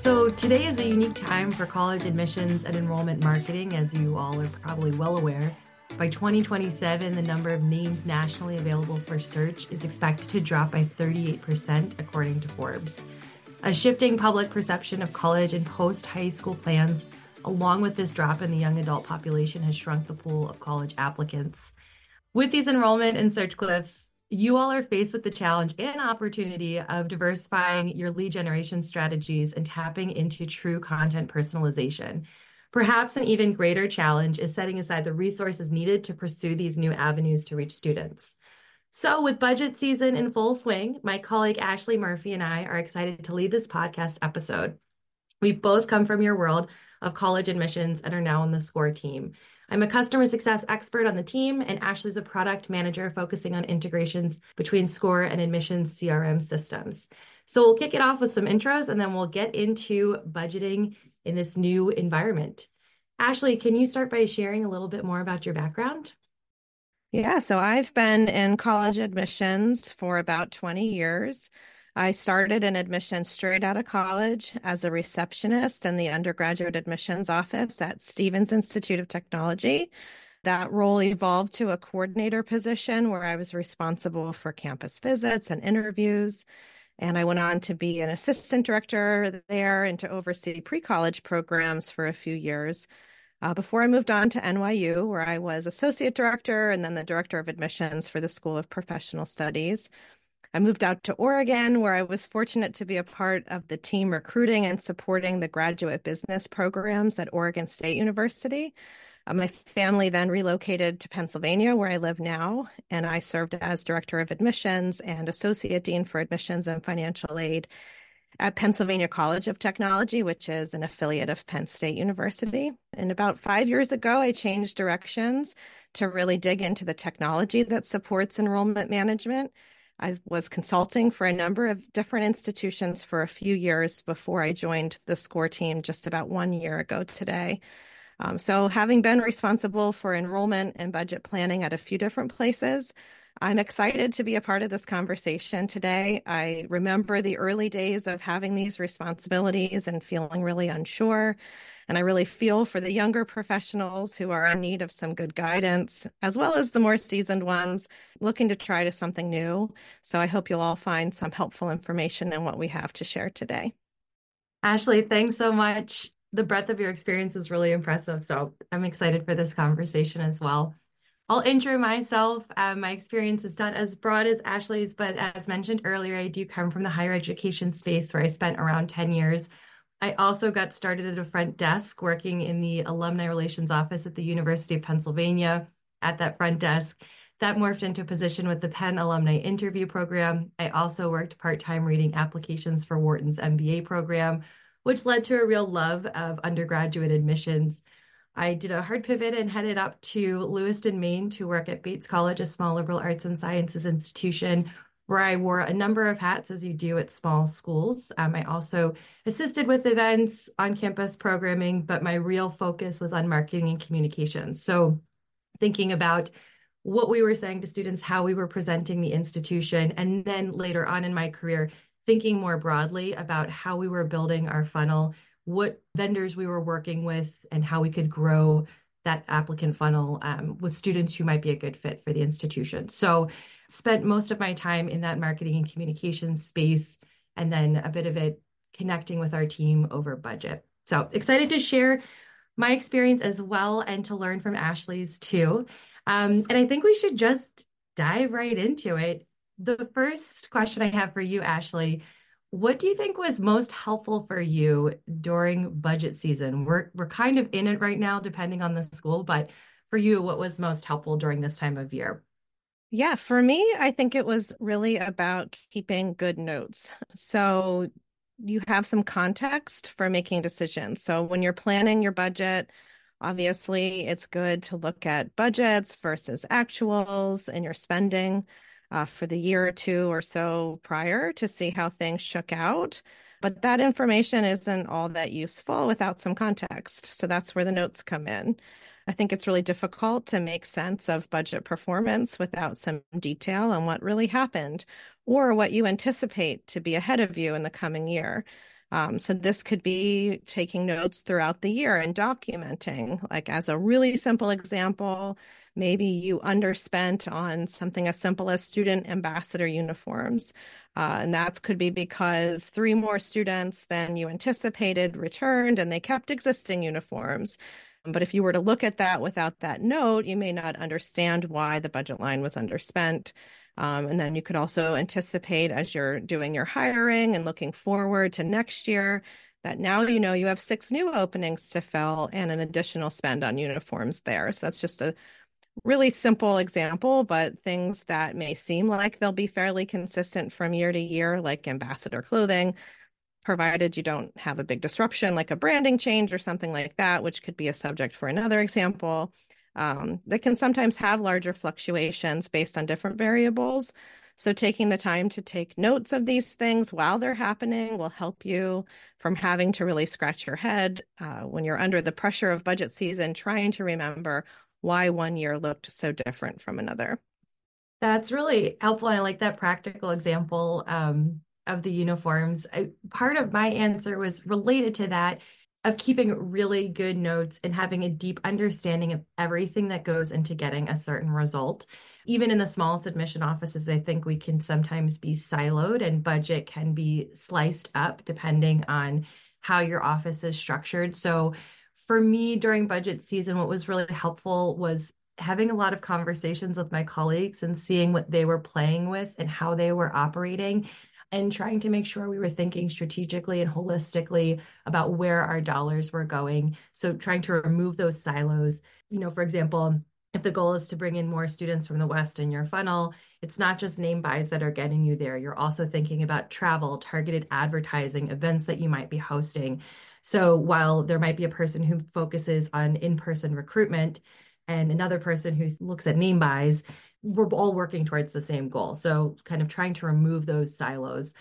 So, today is a unique time for college admissions and enrollment marketing, as you all are probably well aware. By 2027, the number of names nationally available for search is expected to drop by 38%, according to Forbes. A shifting public perception of college and post high school plans, along with this drop in the young adult population, has shrunk the pool of college applicants. With these enrollment and search cliffs, you all are faced with the challenge and opportunity of diversifying your lead generation strategies and tapping into true content personalization. Perhaps an even greater challenge is setting aside the resources needed to pursue these new avenues to reach students. So, with budget season in full swing, my colleague Ashley Murphy and I are excited to lead this podcast episode. We both come from your world of college admissions and are now on the Scoir team. I'm a customer success expert on the team, and Ashley's a product manager focusing on integrations between Scoir and admissions CRM systems. So we'll kick it off with some intros and then we'll get into budgeting in this new environment. Ashley, can you start by sharing a little bit more about your background? Yeah, so I've been in college admissions for about 20 years. I started in admissions straight out of college as a receptionist in the undergraduate admissions office at Stevens Institute of Technology. That role evolved to a coordinator position where I was responsible for campus visits and interviews. And I went on to be an assistant director there and to oversee pre college programs for a few years. Uh, before I moved on to NYU, where I was associate director and then the director of admissions for the School of Professional Studies. I moved out to Oregon, where I was fortunate to be a part of the team recruiting and supporting the graduate business programs at Oregon State University. Uh, my family then relocated to Pennsylvania, where I live now, and I served as director of admissions and associate dean for admissions and financial aid at Pennsylvania College of Technology, which is an affiliate of Penn State University. And about five years ago, I changed directions to really dig into the technology that supports enrollment management I was consulting for a number of different institutions for a few years before I joined the Scoir team just about one year ago today. Um, so, having been responsible for enrollment and budget planning at a few different places, I'm excited to be a part of this conversation today. I remember the early days of having these responsibilities and feeling really unsure. And I really feel for the younger professionals who are in need of some good guidance, as well as the more seasoned ones looking to try to something new. So I hope you'll all find some helpful information in what we have to share today. Ashley, thanks so much. The breadth of your experience is really impressive. So I'm excited for this conversation as well. I'll intro myself. Um, my experience is not as broad as Ashley's, but as mentioned earlier, I do come from the higher education space where I spent around 10 years I also got started at a front desk working in the alumni relations office at the University of Pennsylvania at that front desk. That morphed into a position with the Penn Alumni Interview Program. I also worked part time reading applications for Wharton's MBA program, which led to a real love of undergraduate admissions. I did a hard pivot and headed up to Lewiston, Maine to work at Bates College, a small liberal arts and sciences institution, where I wore a number of hats as you do at small schools. Um, I also assisted with events, on campus programming, but my real focus was on marketing and communications. So, thinking about what we were saying to students, how we were presenting the institution, and then later on in my career, thinking more broadly about how we were building our funnel, what vendors we were working with, and how we could grow that applicant funnel um, with students who might be a good fit for the institution. So, spent most of my time in that marketing and communications space, and then a bit of it connecting with our team over budget. So excited to share my experience as well and to learn from Ashley's too. Um, and I think we should just dive right into it. The first question I have for you, Ashley, what do you think was most helpful for you during budget season? We're we're kind of in it right now, depending on the school, but for you, what was most helpful during this time of year? Yeah, for me, I think it was really about keeping good notes. So you have some context for making decisions. So when you're planning your budget, obviously it's good to look at budgets versus actuals and your spending uh, for the year or two or so prior to see how things shook out. But that information isn't all that useful without some context. So that's where the notes come in. I think it's really difficult to make sense of budget performance without some detail on what really happened or what you anticipate to be ahead of you in the coming year. Um, so this could be taking notes throughout the year and documenting. Like as a really simple example, maybe you underspent on something as simple as student ambassador uniforms. Uh, and that could be because three more students than you anticipated returned and they kept existing uniforms. But if you were to look at that without that note, you may not understand why the budget line was underspent. Um, and then you could also anticipate as you're doing your hiring and looking forward to next year that now you know you have six new openings to fill and an additional spend on uniforms there. So that's just a really simple example, but things that may seem like they'll be fairly consistent from year to year, like ambassador clothing, provided you don't have a big disruption like a branding change or something like that, which could be a subject for another example. Um, that can sometimes have larger fluctuations based on different variables. So, taking the time to take notes of these things while they're happening will help you from having to really scratch your head uh, when you're under the pressure of budget season, trying to remember why one year looked so different from another. That's really helpful. I like that practical example um, of the uniforms. I, part of my answer was related to that of keeping really good notes and having a deep understanding of everything that goes into getting a certain result. Even in the smallest admission offices, I think we can sometimes be siloed and budget can be sliced up depending on how your office is structured. So for me during budget season, what was really helpful was having a lot of conversations with my colleagues and seeing what they were playing with and how they were operating and trying to make sure we were thinking strategically and holistically about where our dollars were going. So trying to remove those silos. You know, for example, if the goal is to bring in more students from the West in your funnel, it's not just name buys that are getting you there. You're also thinking about travel, targeted advertising, events that you might be hosting. So while there might be a person who focuses on in person recruitment and another person who looks at name buys, we're all working towards the same goal. So kind of trying to remove those silos.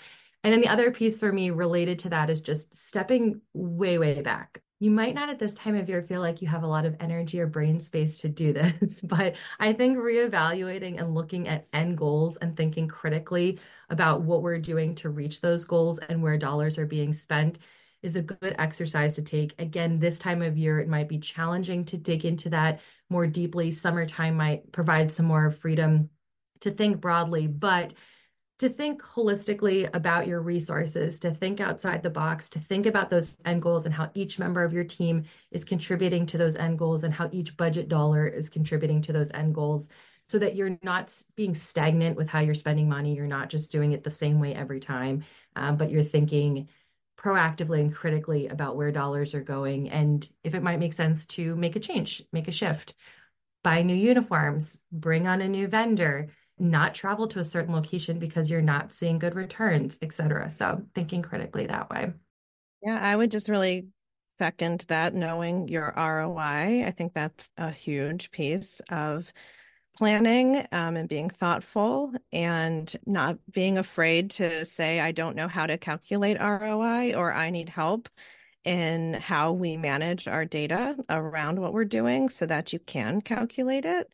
And then the other piece for me related to that is just stepping way, way back. You might not at this time of year feel like you have a lot of energy or brain space to do this, but I think reevaluating and looking at end goals and thinking critically about what we're doing to reach those goals and where dollars are being spent is a good exercise to take. Again, this time of year, it might be challenging to dig into that more deeply. Summertime might provide some more freedom to think broadly, but to think holistically about your resources, to think outside the box, to think about those end goals and how each member of your team is contributing to those end goals and how each budget dollar is contributing to those end goals so that you're not being stagnant with how you're spending money. You're not just doing it the same way every time, um, but you're thinking proactively and critically about where dollars are going and if it might make sense to make a change, make a shift, buy new uniforms, bring on a new vendor, not travel to a certain location because you're not seeing good returns, etc. So thinking critically that way. Yeah, I would just really second that knowing your ROI. I think that's a huge piece of planning um, and being thoughtful and not being afraid to say, I don't know how to calculate ROI or I need help in how we manage our data around what we're doing so that you can calculate it.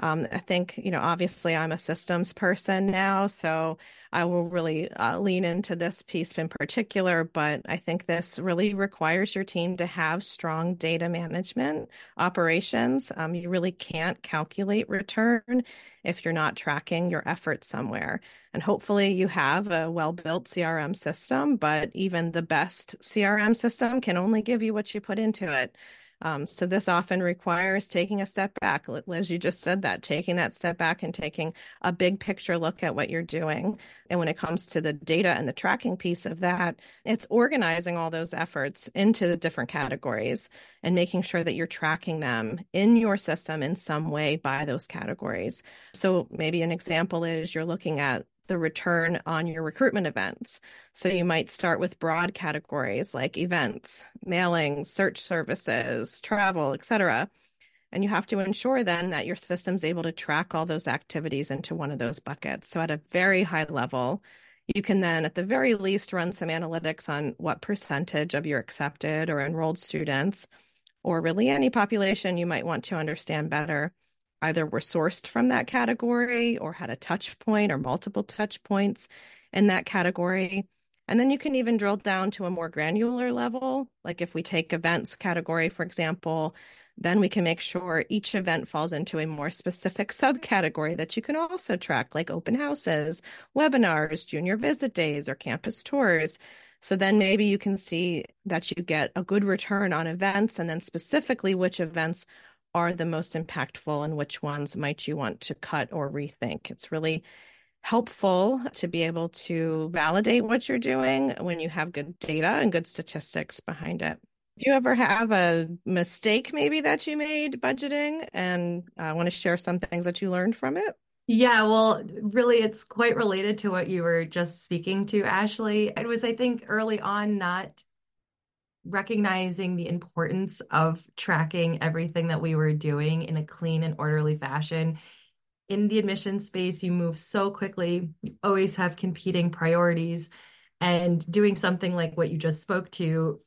Um, I think, you know, obviously I'm a systems person now, so I will really uh, lean into this piece in particular. But I think this really requires your team to have strong data management operations. Um, you really can't calculate return if you're not tracking your efforts somewhere. And hopefully you have a well built CRM system, but even the best CRM system can only give you what you put into it. Um, so this often requires taking a step back, as you just said that, taking that step back and taking a big picture look at what you're doing. And when it comes to the data and the tracking piece of that, it's organizing all those efforts into the different categories and making sure that you're tracking them in your system in some way by those categories. So maybe an example is you're looking at the return on your recruitment events. So you might start with broad categories like events, mailing, search services, travel, etc. And you have to ensure then that your system's able to track all those activities into one of those buckets. So at a very high level, you can then at the very least run some analytics on what percentage of your accepted or enrolled students or really any population you might want to understand better either were sourced from that category or had a touch point or multiple touch points in that category. And then you can even drill down to a more granular level. Like if we take events category, for example, then we can make sure each event falls into a more specific subcategory that you can also track, like open houses, webinars, junior visit days, or campus tours. So then maybe you can see that you get a good return on events and then specifically which events are the most impactful and which ones might you want to cut or rethink. It's really helpful to be able to validate what you're doing when you have good data and good statistics behind it. Do you ever have a mistake maybe that you made budgeting and I uh, want to share some things that you learned from it? Yeah, well, really, it's quite related to what you were just speaking to, Ashley. It was, I think, early on not recognizing the importance of tracking everything that we were doing in a clean and orderly fashion. In the admission space, you move so quickly, you always have competing priorities. And doing something like what you just spoke to,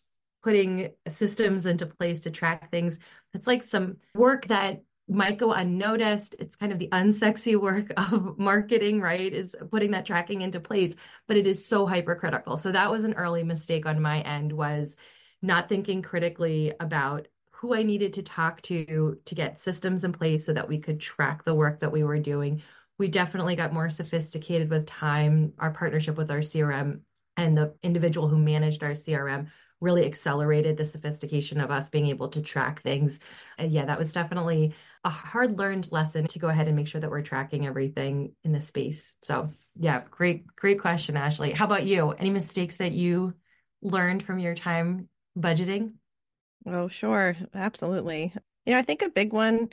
putting systems into place to track things, it's like some work that might go unnoticed. It's kind of the unsexy work of marketing, right? Is putting that tracking into place, but it is so hypercritical. So that was an early mistake on my end was not thinking critically about who I needed to talk to to get systems in place so that we could track the work that we were doing. We definitely got more sophisticated with time. Our partnership with our CRM and the individual who managed our CRM really accelerated the sophistication of us being able to track things. And yeah, that was definitely a hard learned lesson to go ahead and make sure that we're tracking everything in the space. So, yeah, great, great question, Ashley. How about you? Any mistakes that you learned from your time budgeting? Oh, sure. Absolutely. You know, I think a big one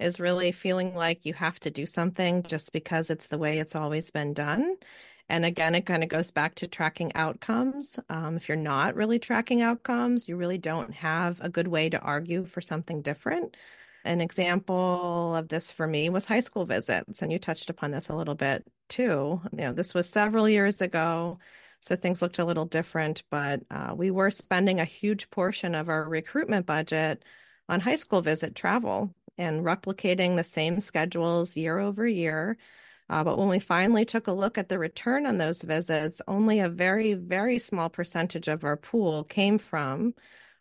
is really feeling like you have to do something just because it's the way it's always been done. And again, it kind of goes back to tracking outcomes. Um, if you're not really tracking outcomes, you really don't have a good way to argue for something different. An example of this for me was high school visits, and you touched upon this a little bit too. You know, this was several years ago. So things looked a little different, but uh, we were spending a huge portion of our recruitment budget on high school visit travel and replicating the same schedules year over year. Uh, but when we finally took a look at the return on those visits, only a very, very small percentage of our pool came from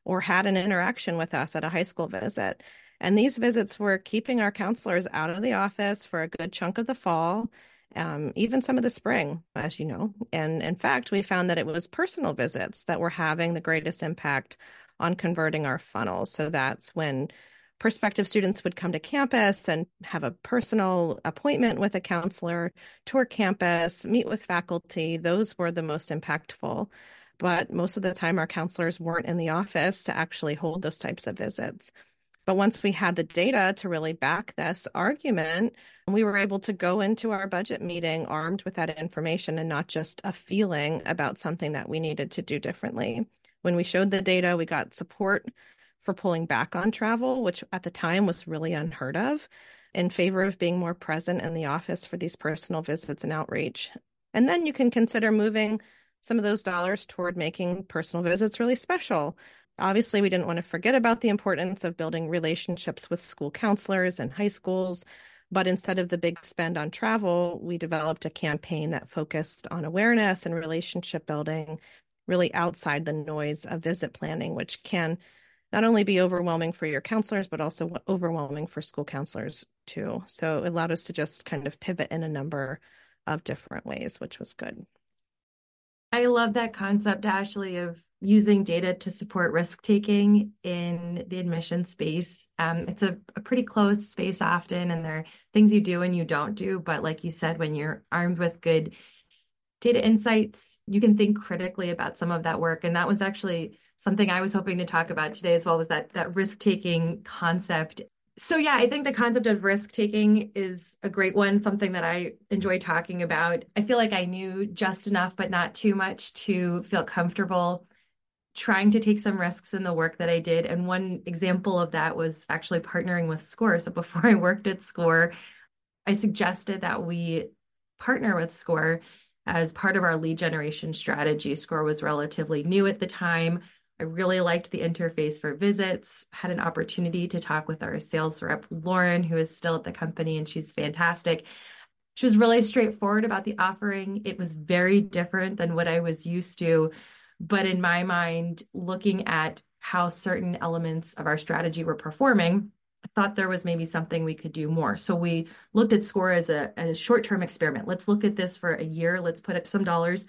or had an interaction with us at a high school visit. And these visits were keeping our counselors out of the office for a good chunk of the fall um, even some of the spring, as you know. And in fact, we found that it was personal visits that were having the greatest impact on converting our funnels. So that's when prospective students would come to campus and have a personal appointment with a counselor, tour campus, meet with faculty. Those were the most impactful. But most of the time, our counselors weren't in the office to actually hold those types of visits. But once we had the data to really back this argument, we were able to go into our budget meeting armed with that information and not just a feeling about something that we needed to do differently. When we showed the data, we got support for pulling back on travel, which at the time was really unheard of, in favor of being more present in the office for these personal visits and outreach. And then you can consider moving some of those dollars toward making personal visits really special. Obviously, we didn't want to forget about the importance of building relationships with school counselors and high schools. But instead of the big spend on travel, we developed a campaign that focused on awareness and relationship building, really outside the noise of visit planning, which can not only be overwhelming for your counselors, but also overwhelming for school counselors too. So it allowed us to just kind of pivot in a number of different ways, which was good. I love that concept, Ashley, of using data to support risk taking in the admission space. Um, it's a, a, pretty closed space often, and there are things you do and you don't do. But like you said, when you're armed with good data insights, you can think critically about some of that work. And that was actually something I was hoping to talk about today as well was that that risk taking concept so yeah, I think the concept of risk taking is a great one, something that I enjoy talking about. I feel like I knew just enough, but not too much to feel comfortable trying to take some risks in the work that I did. And one example of that was actually partnering with Scoir. So before I worked at Scoir, I suggested that we partner with Scoir as part of our lead generation strategy. Scoir was relatively new at the time. I really liked the interface for visits, had an opportunity to talk with our sales rep, Lauren, who is still at the company and she's fantastic. she was really straightforward about the offering. It was very different than what I was used to. But in my mind, looking at how certain elements of our strategy were performing, I thought there was maybe something we could do more. So we looked at Scoir as a, a short term experiment. Let's look at this for a year. Let's put up some dollars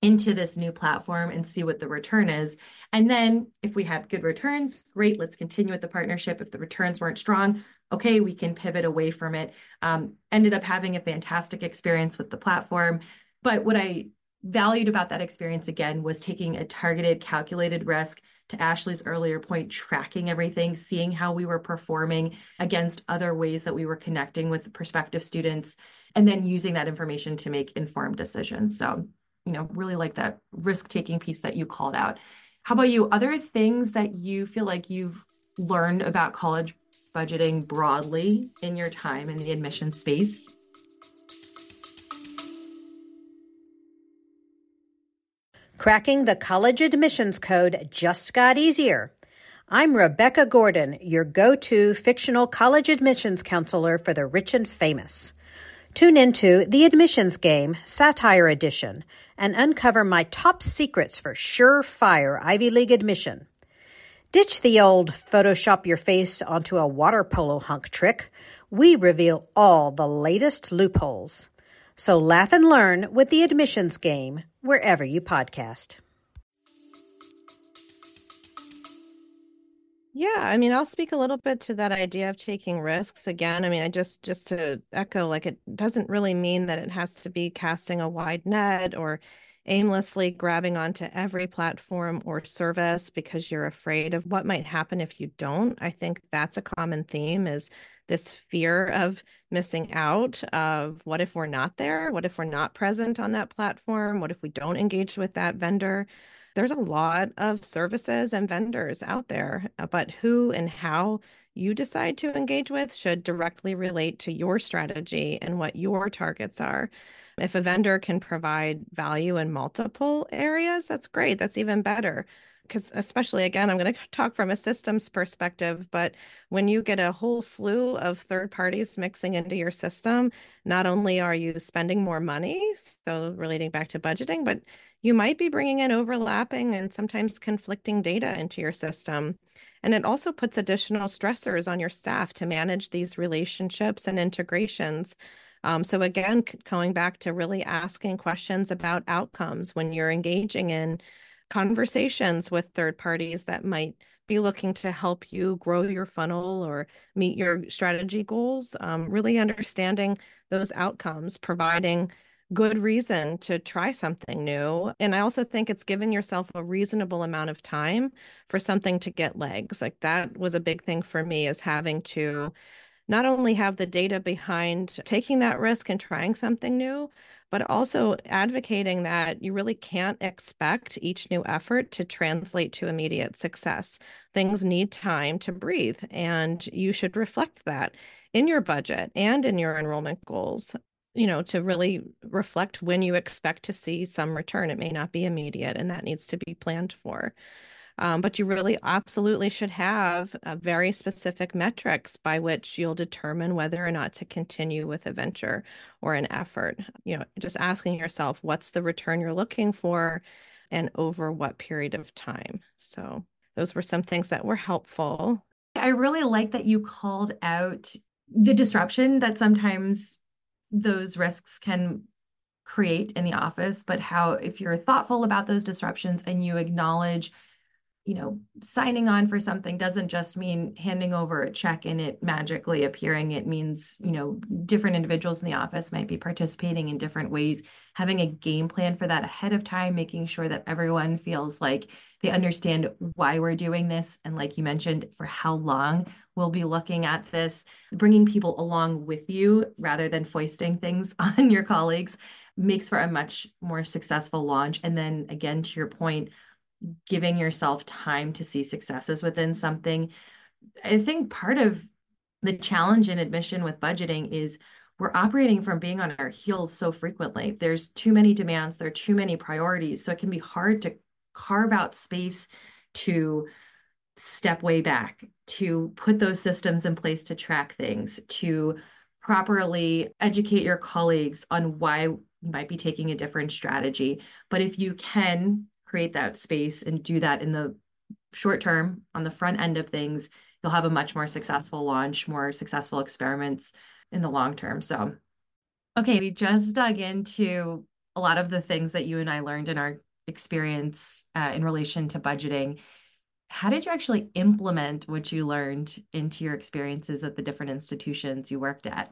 into this new platform and see what the return is. And then if we had good returns, great, let's continue with the partnership. If the returns weren't strong, okay, we can pivot away from it. Um, ended up having a fantastic experience with the platform. But what I valued about that experience again was taking a targeted, calculated risk. To Ashley's earlier point, tracking everything, seeing how we were performing against other ways that we were connecting with prospective students, and then using that information to make informed decisions. So you know, really like that risk taking piece that you called out. How about you? Other things that you feel like you've learned about college budgeting broadly in your time in the admission space? Cracking the college admissions code just got easier. I'm Rebecca Gordon, your go to fictional college admissions counselor for the rich and famous. Tune into The Admissions Game Satire Edition and uncover my top secrets for surefire Ivy League admission. Ditch the old Photoshop your face onto a water polo hunk trick. We reveal all the latest loopholes. So laugh and learn with The Admissions Game wherever you podcast. Yeah, I mean, I'll speak a little bit to that idea of taking risks again. I mean, I just just to echo, like it doesn't really mean that it has to be casting a wide net or aimlessly grabbing onto every platform or service because you're afraid of what might happen if you don't. I think that's a common theme is this fear of missing out of what if we're not there? What if we're not present on that platform? What if we don't engage with that vendor? there's a lot of services and vendors out there, uh, but who and how you decide to engage with should directly relate to your strategy and what your targets are. If a vendor can provide value in multiple areas, that's great. That's even better. Because, especially again, I'm going to talk from a systems perspective, but when you get a whole slew of third parties mixing into your system, not only are you spending more money, so relating back to budgeting, but you might be bringing in overlapping and sometimes conflicting data into your system. And it also puts additional stressors on your staff to manage these relationships and integrations. Um, so, again, going back to really asking questions about outcomes when you're engaging in conversations with third parties that might be looking to help you grow your funnel or meet your strategy goals, um, really understanding those outcomes, providing good reason to try something new. And I also think it's giving yourself a reasonable amount of time for something to get legs. Like that was a big thing for me is having to not only have the data behind taking that risk and trying something new, but also advocating that you really can't expect each new effort to translate to immediate success. Things need time to breathe, and you should reflect that in your budget and in your enrollment goals you know, to really reflect when you expect to see some return. It may not be immediate, and that needs to be planned for. Um, but you really absolutely should have uh, very specific metrics by which you'll determine whether or not to continue with a venture or an effort. You know, just asking yourself, what's the return you're looking for and over what period of time? So, those were some things that were helpful. I really like that you called out the disruption that sometimes those risks can create in the office, but how if you're thoughtful about those disruptions and you acknowledge you know, signing on for something doesn't just mean handing over a check and it magically appearing. It means, you know, different individuals in the office might be participating in different ways, having a game plan for that ahead of time, making sure that everyone feels like they understand why we're doing this. And like you mentioned, for how long we'll be looking at this, bringing people along with you rather than foisting things on your colleagues makes for a much more successful launch. And then again, to your point, giving yourself time to see successes within something. I think part of the challenge in admission with budgeting is we're operating from being on our heels so frequently. There's too many demands, there are too many priorities. So it can be hard to carve out space to step way back, to put those systems in place to track things, to properly educate your colleagues on why you might be taking a different strategy. But if you can create that space and do that in the short term on the front end of things, you'll have a much more successful launch, more successful experiments in the long term. So, okay, we just dug into a lot of the things that you and I learned in our experience uh, in relation to budgeting. How did you actually implement what you learned into your experiences at the different institutions you worked at?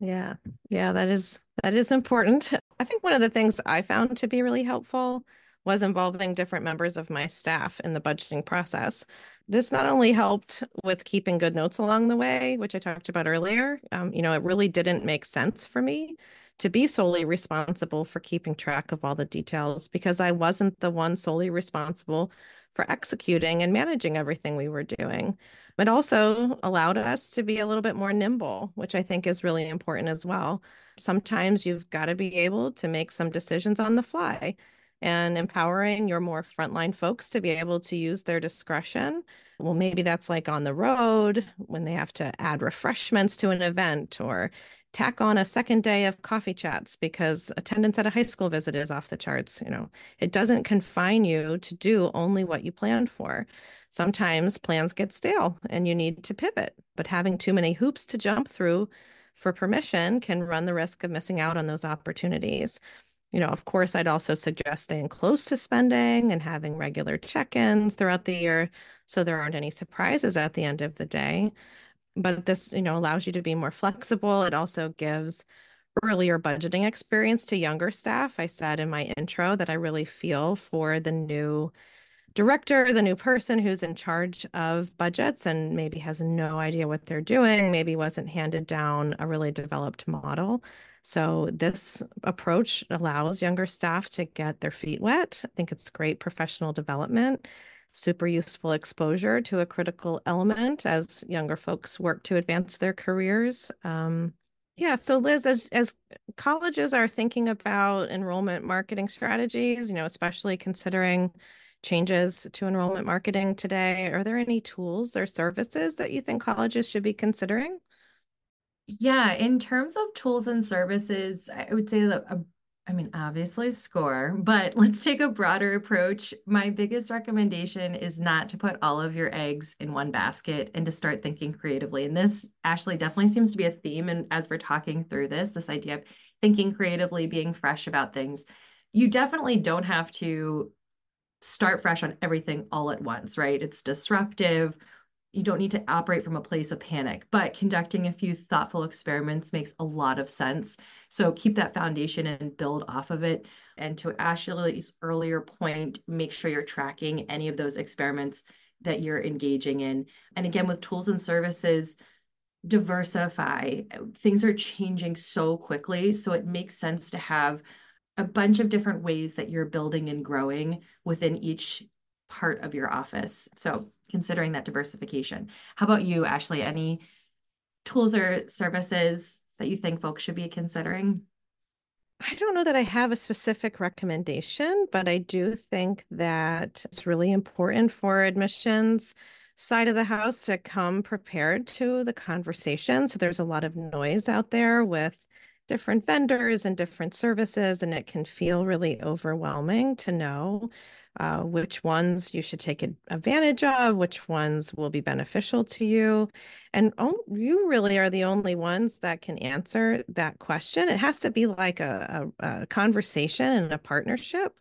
Yeah. Yeah, that is that is important. I think one of the things I found to be really helpful was involving different members of my staff in the budgeting process. This not only helped with keeping good notes along the way, which I talked about earlier, um, you know, it really didn't make sense for me to be solely responsible for keeping track of all the details because I wasn't the one solely responsible for executing and managing everything we were doing. It also allowed us to be a little bit more nimble, which I think is really important as well. Sometimes you've got to be able to make some decisions on the fly and empowering your more frontline folks to be able to use their discretion. Well, maybe that's like on the road when they have to add refreshments to an event or tack on a second day of coffee chats because attendance at a high school visit is off the charts. You know, it doesn't confine you to do only what you planned for. Sometimes plans get stale and you need to pivot, but having too many hoops to jump through for permission can run the risk of missing out on those opportunities. You know, of course, I'd also suggest staying close to spending and having regular check ins throughout the year so there aren't any surprises at the end of the day. But this, you know, allows you to be more flexible. It also gives earlier budgeting experience to younger staff. I said in my intro that I really feel for the new director, the new person who's in charge of budgets and maybe has no idea what they're doing, maybe wasn't handed down a really developed model. So this approach allows younger staff to get their feet wet. I think it's great professional development, super useful exposure to a critical element as younger folks work to advance their careers. Um, yeah, so Liz, as as colleges are thinking about enrollment marketing strategies, you know, especially considering changes to enrollment marketing today, are there any tools or services that you think colleges should be considering? Yeah, in terms of tools and services, I would say that, uh, I mean, obviously Scoir, but let's take a broader approach. My biggest recommendation is not to put all of your eggs in one basket and to start thinking creatively. And this actually definitely seems to be a theme. And as we're talking through this, this idea of thinking creatively, being fresh about things, you definitely don't have to start fresh on everything all at once, right? It's disruptive you don't need to operate from a place of panic, but conducting a few thoughtful experiments makes a lot of sense. So keep that foundation and build off of it. And to Ashley's earlier point, make sure you're tracking any of those experiments that you're engaging in. And again, with tools and services, diversify. Things are changing so quickly. So it makes sense to have a bunch of different ways that you're building and growing within each part of your office. So considering that diversification. How about you, Ashley? Any tools or services that you think folks should be considering? I don't know that I have a specific recommendation, but I do think that it's really important for admissions side of the house to come prepared to the conversation. So there's a lot of noise out there with different vendors and different services, and it can feel really overwhelming to know uh, which ones you should take advantage of, which ones will be beneficial to you. And oh, you really are the only ones that can answer that question. It has to be like a, a, a conversation and a partnership.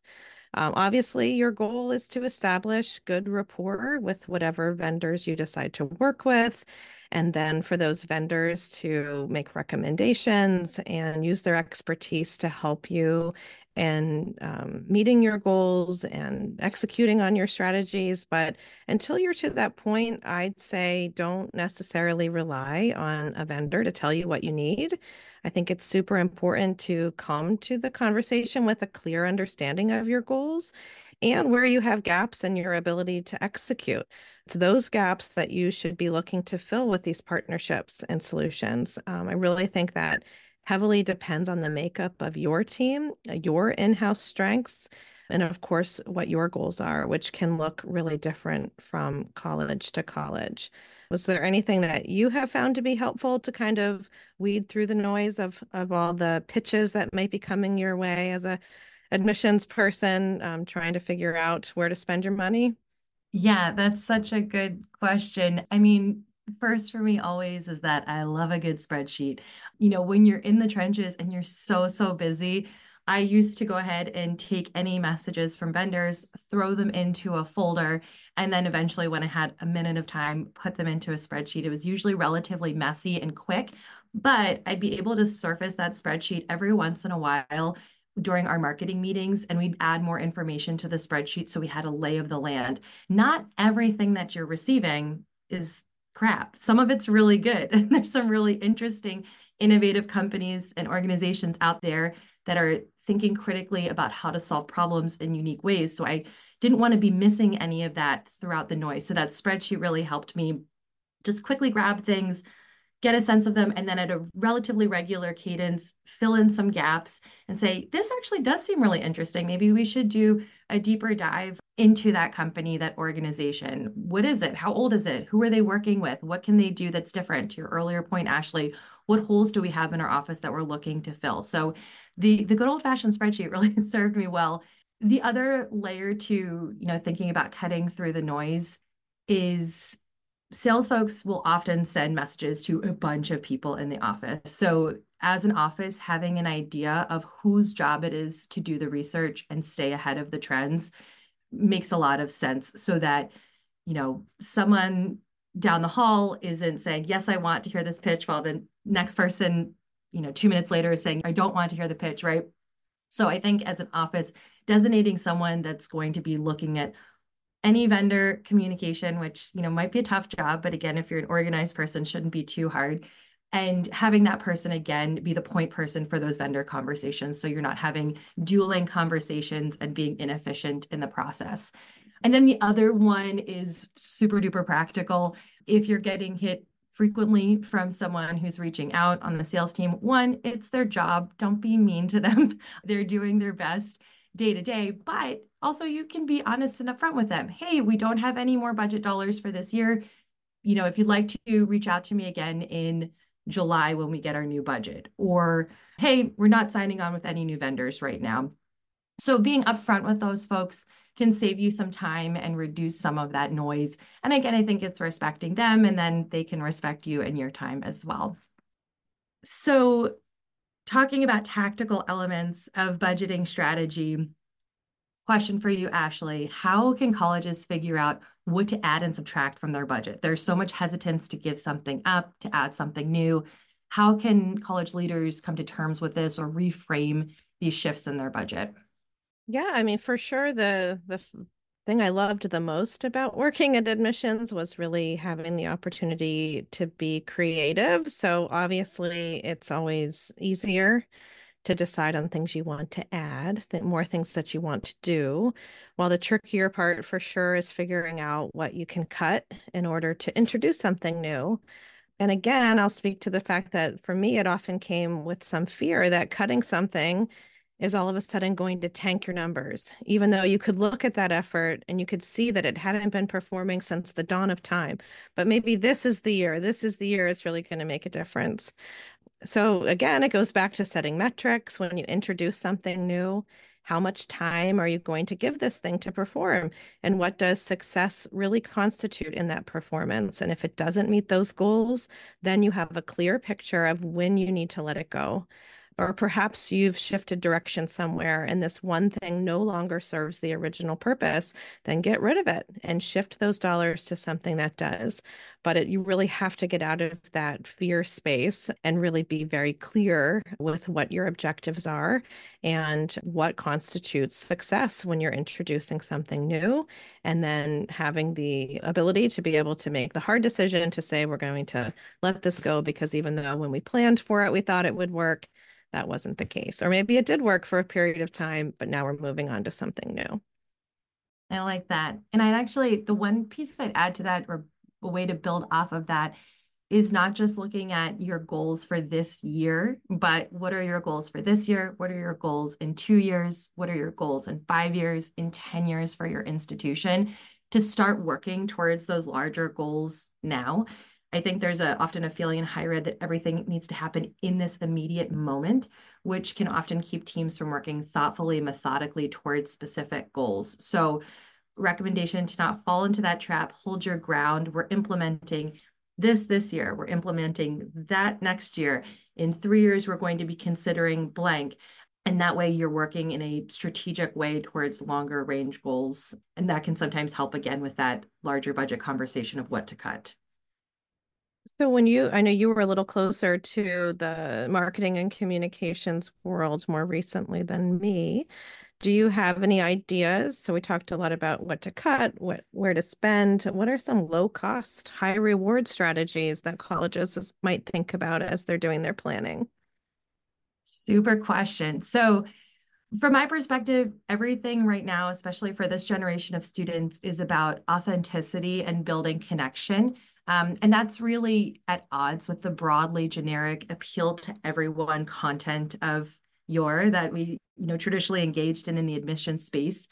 Um, obviously, your goal is to establish good rapport with whatever vendors you decide to work with. And then for those vendors to make recommendations and use their expertise to help you and um, meeting your goals and executing on your strategies. But until you're to that point, I'd say don't necessarily rely on a vendor to tell you what you need. I think it's super important to come to the conversation with a clear understanding of your goals and where you have gaps in your ability to execute. It's those gaps that you should be looking to fill with these partnerships and solutions. Um, I really think that heavily depends on the makeup of your team, uh, your in house strengths. and of course, what your goals are, which can look really different from college to college. Was there anything that you have found to be helpful to kind of weed through the noise of of all the pitches that might be coming your way as a admissions person, um, trying to figure out where to spend your money? Yeah, that's such a good question. I mean, first for me always is that I love a good spreadsheet. You know, when you're in the trenches and you're so, so busy, I used to go ahead and take any messages from vendors, throw them into a folder, and then eventually, when I had a minute of time, put them into a spreadsheet. It was usually relatively messy and quick, but I'd be able to surface that spreadsheet every once in a while during our marketing meetings and we'd add more information to the spreadsheet so we had a lay of the land. Not everything that you're receiving is crap. Some of it's really good. And there's some really interesting, innovative companies and organizations out there that are thinking critically about how to solve problems in unique ways. So I didn't want to be missing any of that throughout the noise. So that spreadsheet really helped me just quickly grab things, get a sense of them, and then at a relatively regular cadence, fill in some gaps and say, this actually does seem really interesting. Maybe we should do a deeper dive into that company, that organization. What is it? How old is it? Who are they working with? What can they do that's different? To your earlier point, Ashley, what holes do we have in our office that we're looking to fill? So the, the good old fashioned spreadsheet really served me well. The other layer to, you know, thinking about cutting through the noise is sales folks will often send messages to a bunch of people in the office. So, as an office, having an idea of whose job it is to do the research and stay ahead of the trends makes a lot of sense so that, you know, someone down the hall isn't saying, Yes, I want to hear this pitch, while the next person, you know, two minutes later is saying, I don't want to hear the pitch, right? So, I think as an office, designating someone that's going to be looking at any vendor communication, which you know might be a tough job, but again, if you're an organized person, shouldn't be too hard. And having that person again be the point person for those vendor conversations, so you're not having dueling conversations and being inefficient in the process. And then the other one is super duper practical. If you're getting hit frequently from someone who's reaching out on the sales team, one, it's their job. Don't be mean to them. They're doing their best day to day, but also you can be honest and upfront with them. Hey, we don't have any more budget dollars for this year. You know, if you'd like to reach out to me again in July when we get our new budget, or hey, we're not signing on with any new vendors right now. So being upfront with those folks can save you some time and reduce some of that noise. And again, I think it's respecting them and then they can respect you and your time as well. So talking about tactical elements of budgeting strategy, question for you, Ashley. How can colleges figure out what to add and subtract from their budget? There's so much hesitance to give something up, to add something new. How can college leaders come to terms with this or reframe these shifts in their budget? Yeah, I mean, for sure, the the thing I loved the most about working at admissions was really having the opportunity to be creative. So obviously, it's always easier to decide on things you want to add, that more things that you want to do. While the trickier part for sure is figuring out what you can cut in order to introduce something new. And again, I'll speak to the fact that for me, it often came with some fear that cutting something is all of a sudden going to tank your numbers, even though you could look at that effort and you could see that it hadn't been performing since the dawn of time. But maybe this is the year, this is the year it's really going to make a difference. So, again, it goes back to setting metrics when you introduce something new. How much time are you going to give this thing to perform? And what does success really constitute in that performance? And if it doesn't meet those goals, then you have a clear picture of when you need to let it go. Or perhaps you've shifted direction somewhere and this one thing no longer serves the original purpose, then get rid of it and shift those dollars to something that does. But it, you really have to get out of that fear space and really be very clear with what your objectives are and what constitutes success when you're introducing something new. And then having the ability to be able to make the hard decision to say, we're going to let this go because even though when we planned for it, we thought it would work that wasn't the case. Or maybe it did work for a period of time, but now we're moving on to something new. I like that. And I'd actually, the one piece I'd add to that, or a way to build off of that, is not just looking at your goals for this year, but what are your goals for this year? What are your goals in two years? What are your goals in five years, in 10 years for your institution? To start working towards those larger goals now. I think there's a, often a feeling in higher ed that everything needs to happen in this immediate moment, which can often keep teams from working thoughtfully, methodically towards specific goals. So, recommendation to not fall into that trap, hold your ground. We're implementing this this year, we're implementing that next year. In three years, we're going to be considering blank. And that way, you're working in a strategic way towards longer range goals. And that can sometimes help again with that larger budget conversation of what to cut. So when you, I know you were a little closer to the marketing and communications world more recently than me. Do you have any ideas? So we talked a lot about what to cut, what where to spend. What are some low cost, high reward strategies that colleges might think about as they're doing their planning? Super question. So from my perspective, everything right now, especially for this generation of students, is about authenticity and building connection. Um, and that's really at odds with the broadly generic appeal to everyone content of your that we you know traditionally engaged in in the admission space.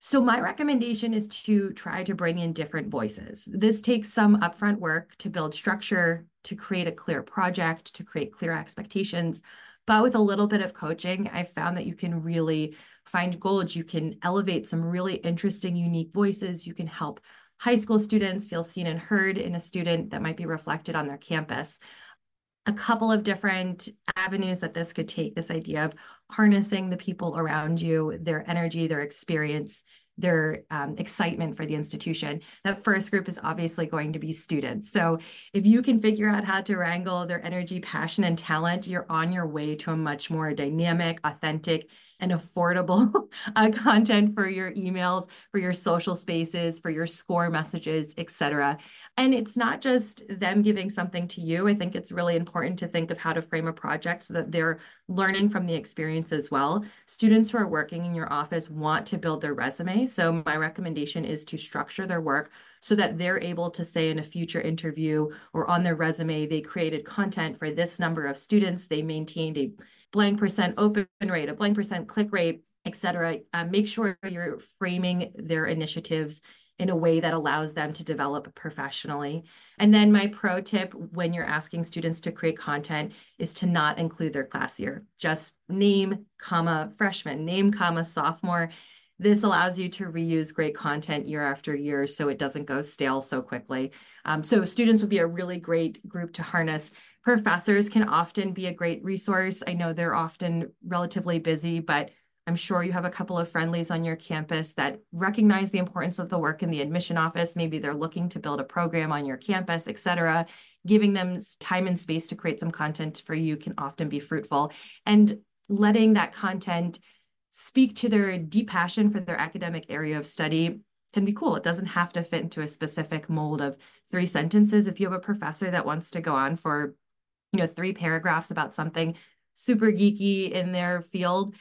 So my recommendation is to try to bring in different voices. This takes some upfront work to build structure, to create a clear project, to create clear expectations. But with a little bit of coaching, I've found that you can really find gold. You can elevate some really interesting, unique voices. You can help high school students feel seen and heard in a student that might be reflected on their campus. A couple of different avenues that this could take this idea of harnessing the people around you, their energy, their experience, their um, excitement for the institution. That first group is obviously going to be students. So if you can figure out how to wrangle their energy, passion, and talent, you're on your way to a much more dynamic, authentic, and affordable uh, content for your emails, for your social spaces, for your Scoir messages, etc. And it's not just them giving something to you. I think it's really important to think of how to frame a project so that they're learning from the experience as well. Students who are working in your office want to build their resume. So my recommendation is to structure their work so that they're able to say in a future interview or on their resume, they created content for this number of students, they maintained a blank percent open rate, a blank percent click rate, et cetera. Uh, make sure you're framing their initiatives in a way that allows them to develop professionally. And then my pro tip when you're asking students to create content is to not include their class year. Just name, comma, freshman, name, comma, sophomore. This allows you to reuse great content year after year so it doesn't go stale so quickly. Um, so students would be a really great group to harness. Professors can often be a great resource. I know they're often relatively busy, but I'm sure you have a couple of friendlies on your campus that recognize the importance of the work in the admission office. Maybe they're looking to build a program on your campus, et cetera. Giving them time and space to create some content for you can often be fruitful. And letting that content speak to their deep passion for their academic area of study can be cool. It doesn't have to fit into a specific mold of three sentences. If you have a professor that wants to go on for you know, three paragraphs about something super geeky in their field,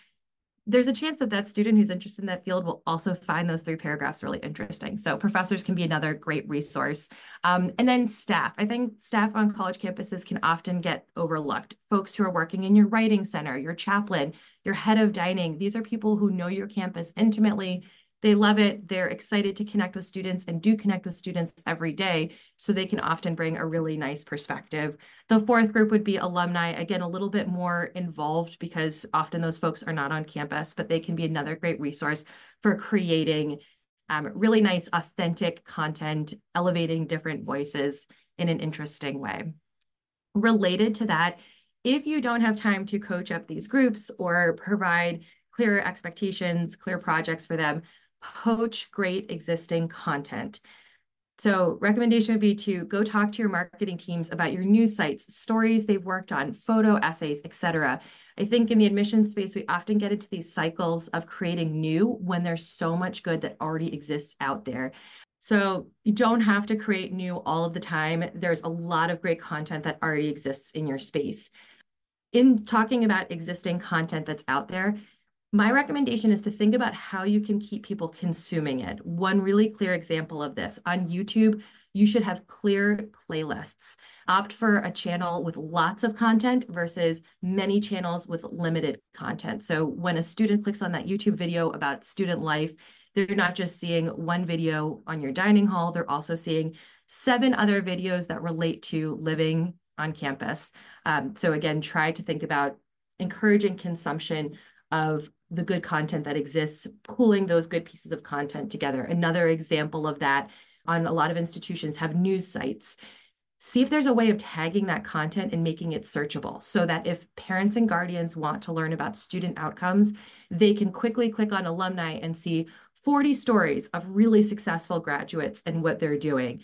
there's a chance that that student who's interested in that field will also find those three paragraphs really interesting. So professors can be another great resource. Um, and then staff. I think staff on college campuses can often get overlooked. Folks who are working in your writing center, your chaplain, your head of dining. These are people who know your campus intimately they love it. They're excited to connect with students and do connect with students every day. So they can often bring a really nice perspective. The fourth group would be alumni, again, a little bit more involved because often those folks are not on campus, but they can be another great resource for creating um, really nice, authentic content, elevating different voices in an interesting way. Related to that, if you don't have time to coach up these groups or provide clear expectations, clear projects for them, poach great existing content. So recommendation would be to go talk to your marketing teams about your news sites, stories they've worked on, photo essays, etc. I think in the admission space, we often get into these cycles of creating new when there's so much good that already exists out there. So you don't have to create new all of the time. There's a lot of great content that already exists in your space. In talking about existing content that's out there, my recommendation is to think about how you can keep people consuming it. One really clear example of this on YouTube, you should have clear playlists. Opt for a channel with lots of content versus many channels with limited content. So when a student clicks on that YouTube video about student life, they're not just seeing one video on your dining hall, they're also seeing seven other videos that relate to living on campus. Um, so again, try to think about encouraging consumption of the good content that exists, pulling those good pieces of content together. Another example of that on a lot of institutions have news sites. See if there's a way of tagging that content and making it searchable so that if parents and guardians want to learn about student outcomes, they can quickly click on alumni and see 40 stories of really successful graduates and what they're doing.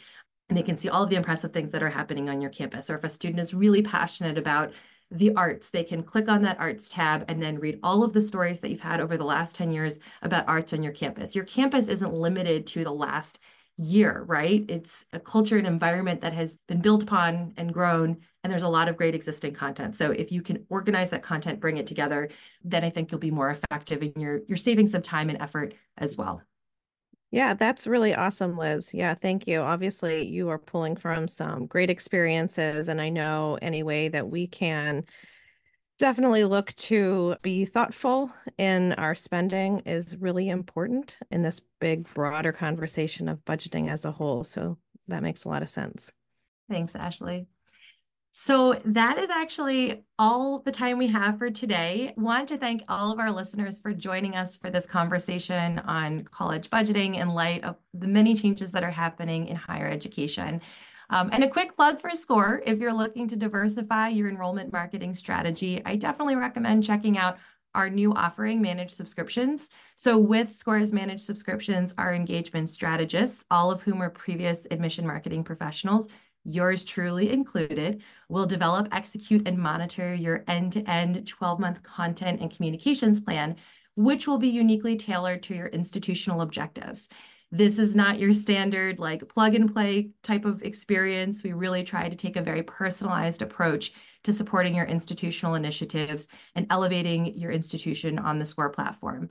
And they can see all of the impressive things that are happening on your campus. Or if a student is really passionate about the arts. They can click on that arts tab and then read all of the stories that you've had over the last 10 years about arts on your campus. Your campus isn't limited to the last year, right? It's a culture and environment that has been built upon and grown, and there's a lot of great existing content. So if you can organize that content, bring it together, then I think you'll be more effective and you're you're saving some time and effort as well. Yeah, that's really awesome, Liz. Yeah, thank you. Obviously, you are pulling from some great experiences, and I know any way that we can definitely look to be thoughtful in our spending is really important in this big, broader conversation of budgeting as a whole. So that makes a lot of sense. Thanks, Ashley. So that is actually all the time we have for today. Want to thank all of our listeners for joining us for this conversation on college budgeting in light of the many changes that are happening in higher education. Um, and a quick plug for Scoir if you're looking to diversify your enrollment marketing strategy, I definitely recommend checking out our new offering, Managed Subscriptions. So, with Scoir's Managed Subscriptions, our engagement strategists, all of whom are previous admission marketing professionals, yours truly included, will develop, execute, and monitor your end-to-end 12-month content and communications plan, which will be uniquely tailored to your institutional objectives. This is not your standard like plug and play type of experience. We really try to take a very personalized approach to supporting your institutional initiatives and elevating your institution on the Scoir platform.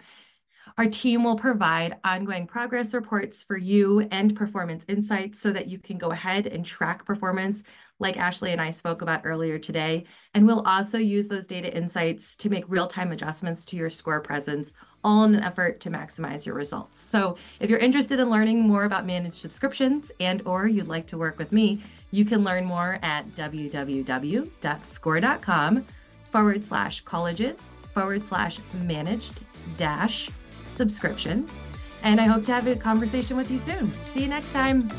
Our team will provide ongoing progress reports for you and performance insights so that you can go ahead and track performance like Ashley and I spoke about earlier today. And we'll also use those data insights to make real-time adjustments to your Scoir presence, all in an effort to maximize your results. So if you're interested in learning more about managed subscriptions and or you'd like to work with me, you can learn more at www.scoir.com forward slash colleges forward slash managed dash subscriptions. And I hope to have a conversation with you soon. See you next time.